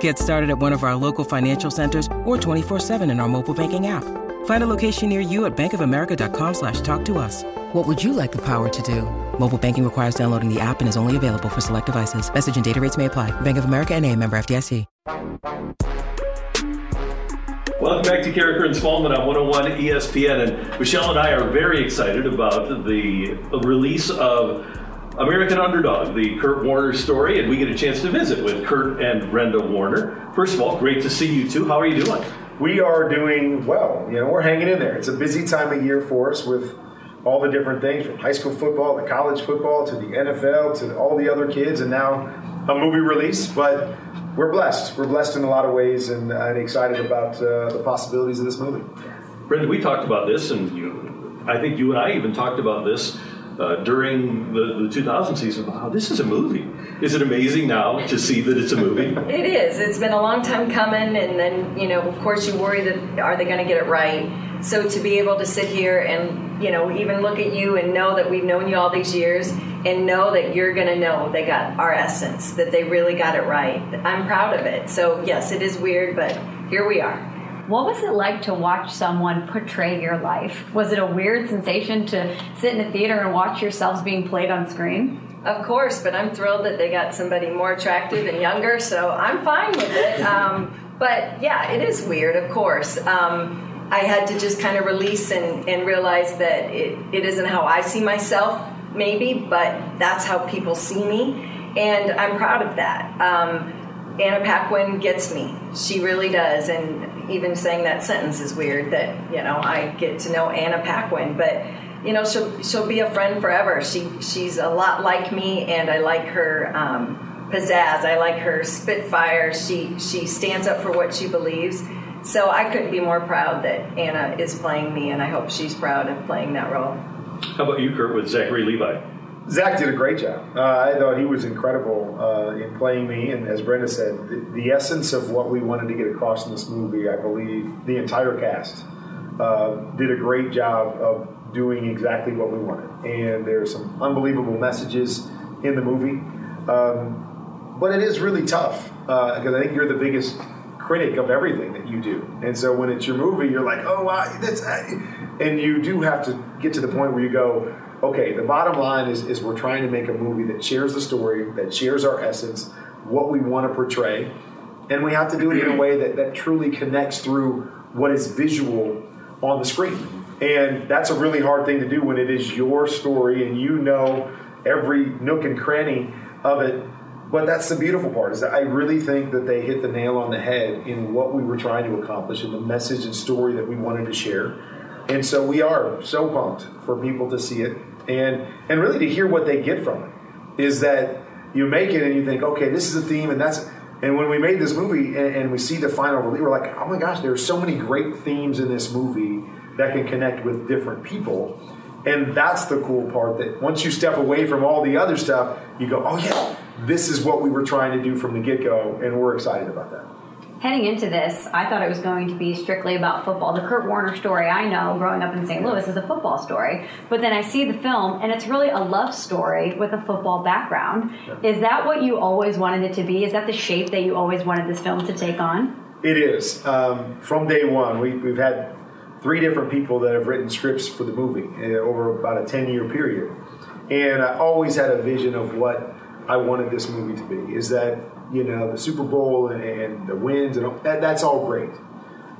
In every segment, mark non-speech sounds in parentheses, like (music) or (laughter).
Get started at one of our local financial centers or 24-7 in our mobile banking app. Find a location near you at bankofamerica.com slash talk to us. What would you like the power to do? Mobile banking requires downloading the app and is only available for select devices. Message and data rates may apply. Bank of America and a member FDIC. Welcome back to Karraker and Smallmon on 101 ESPN. And Michelle and I are very excited about the release of American Underdog, the Kurt Warner story, and we get a chance to visit with Kurt and Brenda Warner. First of all, great to see you two. How are you doing? We are doing well. You know, we're hanging in there. It's a busy time of year for us with all the different things from high school football to college football to the NFL to all the other kids, and now a movie release. But we're blessed. We're blessed in a lot of ways, and, and excited about uh, the possibilities of this movie. Brenda, we talked about this, and you, I think you and I even talked about this uh, during the, the 2000 season. Wow, this is a movie. Is it amazing now to see that it's a movie? (laughs) It is. It's been a long time coming, and then you know, of course, you worry that are they going to get it right. So to be able to sit here and you know even look at you and know that we've known you all these years and know that you're going to know they got our essence, that they really got it right. I'm proud of it. So yes, it is weird, but here we are. What was it like to watch someone portray your life? Was it a weird sensation to sit in a theater and watch yourselves being played on screen? Of course, but I'm thrilled that they got somebody more attractive and younger, so I'm fine with it. (laughs) Um, but yeah, it is weird, of course. Um, I had to just kind of release and, and realize that it, it isn't how I see myself, maybe, but that's how people see me. And I'm proud of that. Um, Anna Paquin gets me. She really does. And even saying that sentence is weird that, you know, I get to know Anna Paquin. But, you know, she'll, she'll be a friend forever. She, she's a lot like me, and I like her um, pizzazz. I like her spitfire. She, she stands up for what she believes. So I couldn't be more proud that Anna is playing me, and I hope she's proud of playing that role. How about you, Kurt, with Zachary Levi? Zach did a great job. Uh, I thought he was incredible uh, in playing me, and as Brenda said, the, the, essence of what we wanted to get across in this movie, I believe the entire cast uh, did a great job of doing exactly what we wanted. And there's some unbelievable messages in the movie, um, but it is really tough because I think you're the biggest critic of everything that you do. And so when it's your movie, you're like, oh, wow, that's, and you do have to get to the point where you go, okay, the bottom line is, is we're trying to make a movie that shares the story, that shares our essence, what we want to portray, and we have to do it in a way that, that truly connects through what is visual on the screen. And that's a really hard thing to do when it is your story and you know every nook and cranny of it. But that's the beautiful part is that I really think that they hit the nail on the head in what we were trying to accomplish and the message and story that we wanted to share. And so we are so pumped for people to see it and and really to hear what they get from it. Is that you make it and you think, okay, this is a theme, and that's and when we made this movie and, and we see the final release, we're like, oh my gosh, there are so many great themes in this movie that can connect with different people. And that's the cool part that once you step away from all the other stuff, you go, oh yeah, this is what we were trying to do from the get go, and we're excited about that heading into this, I thought it was going to be strictly about football. The Kurt Warner story I know growing up in St. Louis is a football story. But then I see the film and it's really a love story with a football background. Is that what you always wanted it to be? Is that the shape that you always wanted this film to take on? It is. Um, from day one, we, we've had three different people that have written scripts for the movie uh, over about a 10 year period. And I always had a vision of what I wanted this movie to be is that you know, the Super Bowl and, and the wins and all, that, that's all great.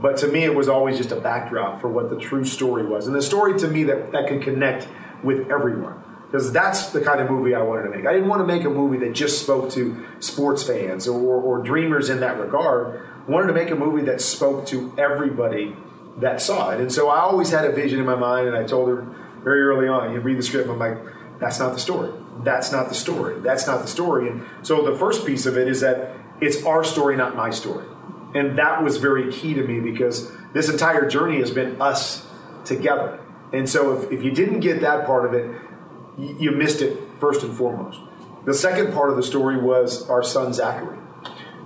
But to me, it was always just a backdrop for what the true story was, and the story to me that that could connect with everyone. Because that's the kind of movie I wanted to make. I didn't want to make a movie that just spoke to sports fans or, or dreamers in that regard. I wanted to make a movie that spoke to everybody that saw it. And so I always had a vision in my mind, and I told her very early on, you read the script, I'm like, that's not the story that's not the story. That's not the story. And so the first piece of it is that it's our story, not my story. And that was very key to me because this entire journey has been us together. And so if, if you didn't get that part of it, you, missed it first and foremost. The second part of the story was our son Zachary,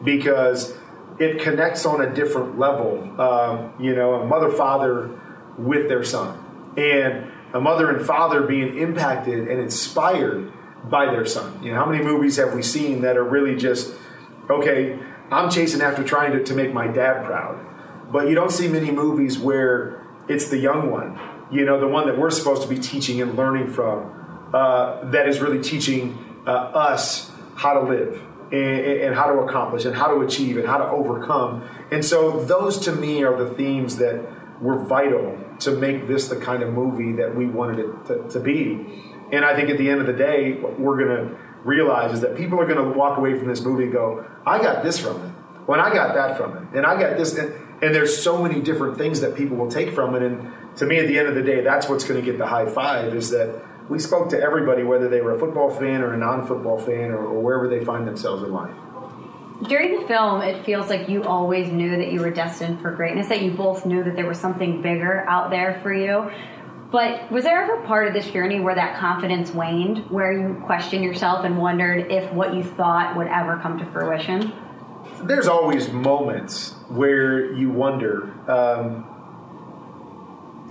because it connects on a different level. Uh, you know, a mother father with their son, and a mother and father being impacted and inspired by their son. You know, how many movies have we seen that are really just okay? I'm chasing after trying to, to make my dad proud, but you don't see many movies where it's the young one. You know, the one that we're supposed to be teaching and learning from. Uh, that is really teaching uh, us how to live and, and, how to accomplish and how to achieve and how to overcome. And so, those to me are the themes that were vital to make this the kind of movie that we wanted it to, to be. And I think at the end of the day, what we're going to realize is that people are going to walk away from this movie and go, I got this from it. When I got that from it. And I got this. And, and there's so many different things that people will take from it. And to me, at the end of the day, that's what's going to get the high five is that we spoke to everybody, whether they were a football fan or a non-football fan or, or wherever they find themselves in life. During the film, it feels like you always knew that you were destined for greatness, that you both knew that there was something bigger out there for you. But was there ever part of this journey where that confidence waned, where you questioned yourself and wondered if what you thought would ever come to fruition? There's always moments where you wonder. Um,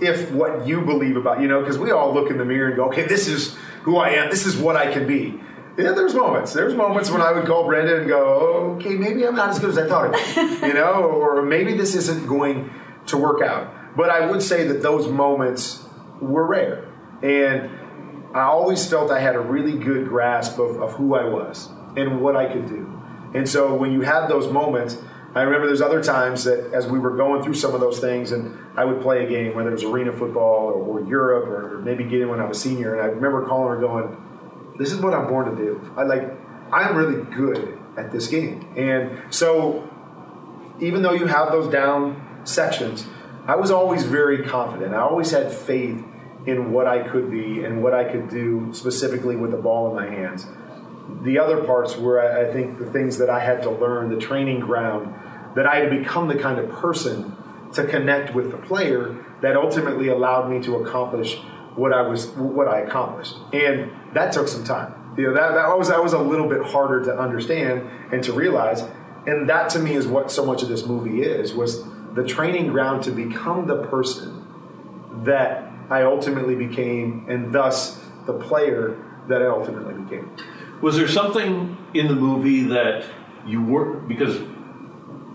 if what you believe about, you know, because we all look in the mirror and go, okay, this is who I am, this is what I can be. Yeah, there's moments. There's moments when I would call Brenda and go, okay, maybe I'm not as good as I thought was, (laughs) you know, or maybe this isn't going to work out. But I would say that those moments were rare. And I always felt I had a really good grasp of, of who I was and what I could do. And so when you have those moments, I remember there's other times that as we were going through some of those things, and I would play a game, whether it was arena football or, or Europe or maybe getting when I was senior, and I remember calling her going, "This is what I'm born to do. I like, I'm really good at this game." And so, even though you have those down sections, I was always very confident. I always had faith in what I could be and what I could do specifically with the ball in my hands. The other parts were, I think, the things that I had to learn, the training ground that I had to become the kind of person to connect with the player that ultimately allowed me to accomplish what I was what I accomplished. And that took some time. You know, that, that was that was a little bit harder to understand and to realize. And that to me is what so much of this movie is was the training ground to become the person that I ultimately became and thus the player that I ultimately became. Was there something in the movie that you were because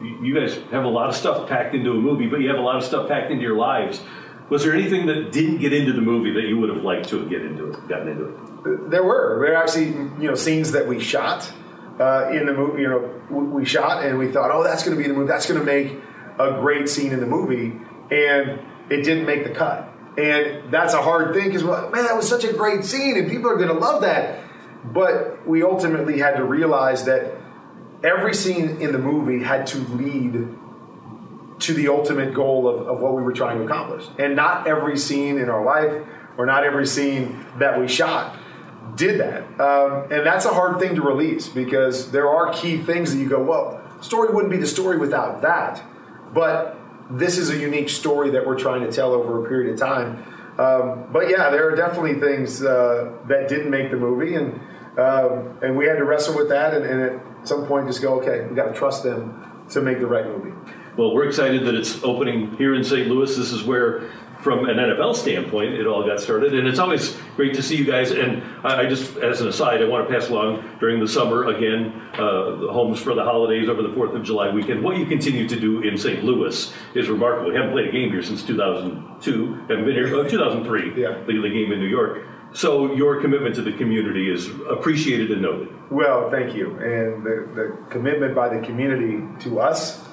you guys have a lot of stuff packed into a movie, but you have a lot of stuff packed into your lives. Was there anything that didn't get into the movie that you would have liked to have get into it, gotten into it? There were. There were actually, you know, scenes that we shot uh, in the movie. You know, we shot and we thought, oh, that's going to be the movie. That's going to make a great scene in the movie, and it didn't make the cut. And that's a hard thing because, well, man, that was such a great scene, and people are going to love that. But we ultimately had to realize that every scene in the movie had to lead to the ultimate goal of, of what we were trying to accomplish. And not every scene in our life or not every scene that we shot did that. Um, and that's a hard thing to release because there are key things that you go, well, story wouldn't be the story without that. But this is a unique story that we're trying to tell over a period of time. Um, but yeah, there are definitely things uh, that didn't make the movie, and um, and we had to wrestle with that. And, and at some point, just go, okay, we got to trust them to make the right movie. Well, we're excited that it's opening here in St. Louis. This is where from an NFL standpoint, it all got started. And it's always great to see you guys. And I, just, as an aside, I want to pass along during the summer again, uh, homes for the holidays over the 4th of July weekend. What you continue to do in St. Louis is remarkable. We haven't played a game here since 2002, haven't been here, uh, 2003, yeah. the, the game in New York. So your commitment to the community is appreciated and noted. Well, thank you. And the, the commitment by the community to us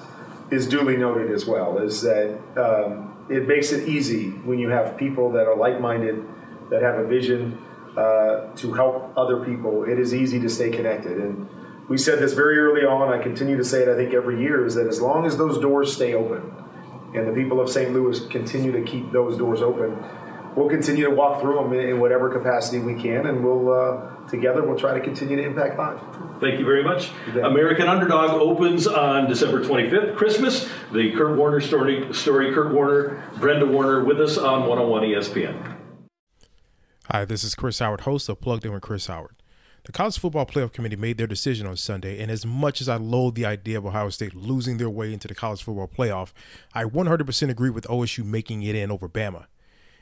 is duly noted as well. Is that um, it makes it easy when you have people that are like-minded, that have a vision uh, to help other people. It is easy to stay connected. And we said this very early on. I continue to say it. I think every year is that as long as those doors stay open, and the people of St. Louis continue to keep those doors open we'll continue to walk through them in whatever capacity we can, and we'll uh, together we'll try to continue to impact lives. Thank you very much. American Underdog opens on December 25th, Christmas. The Kurt Warner story, story Kurt Warner, Brenda Warner with us on 101 ESPN. Hi, this is Chris Howard, host of Plugged In with Chris Howard. The College Football Playoff Committee made their decision on Sunday, and as much as I loathe the idea of Ohio State losing their way into the College Football Playoff, I 100% agree with OSU making it in over Bama.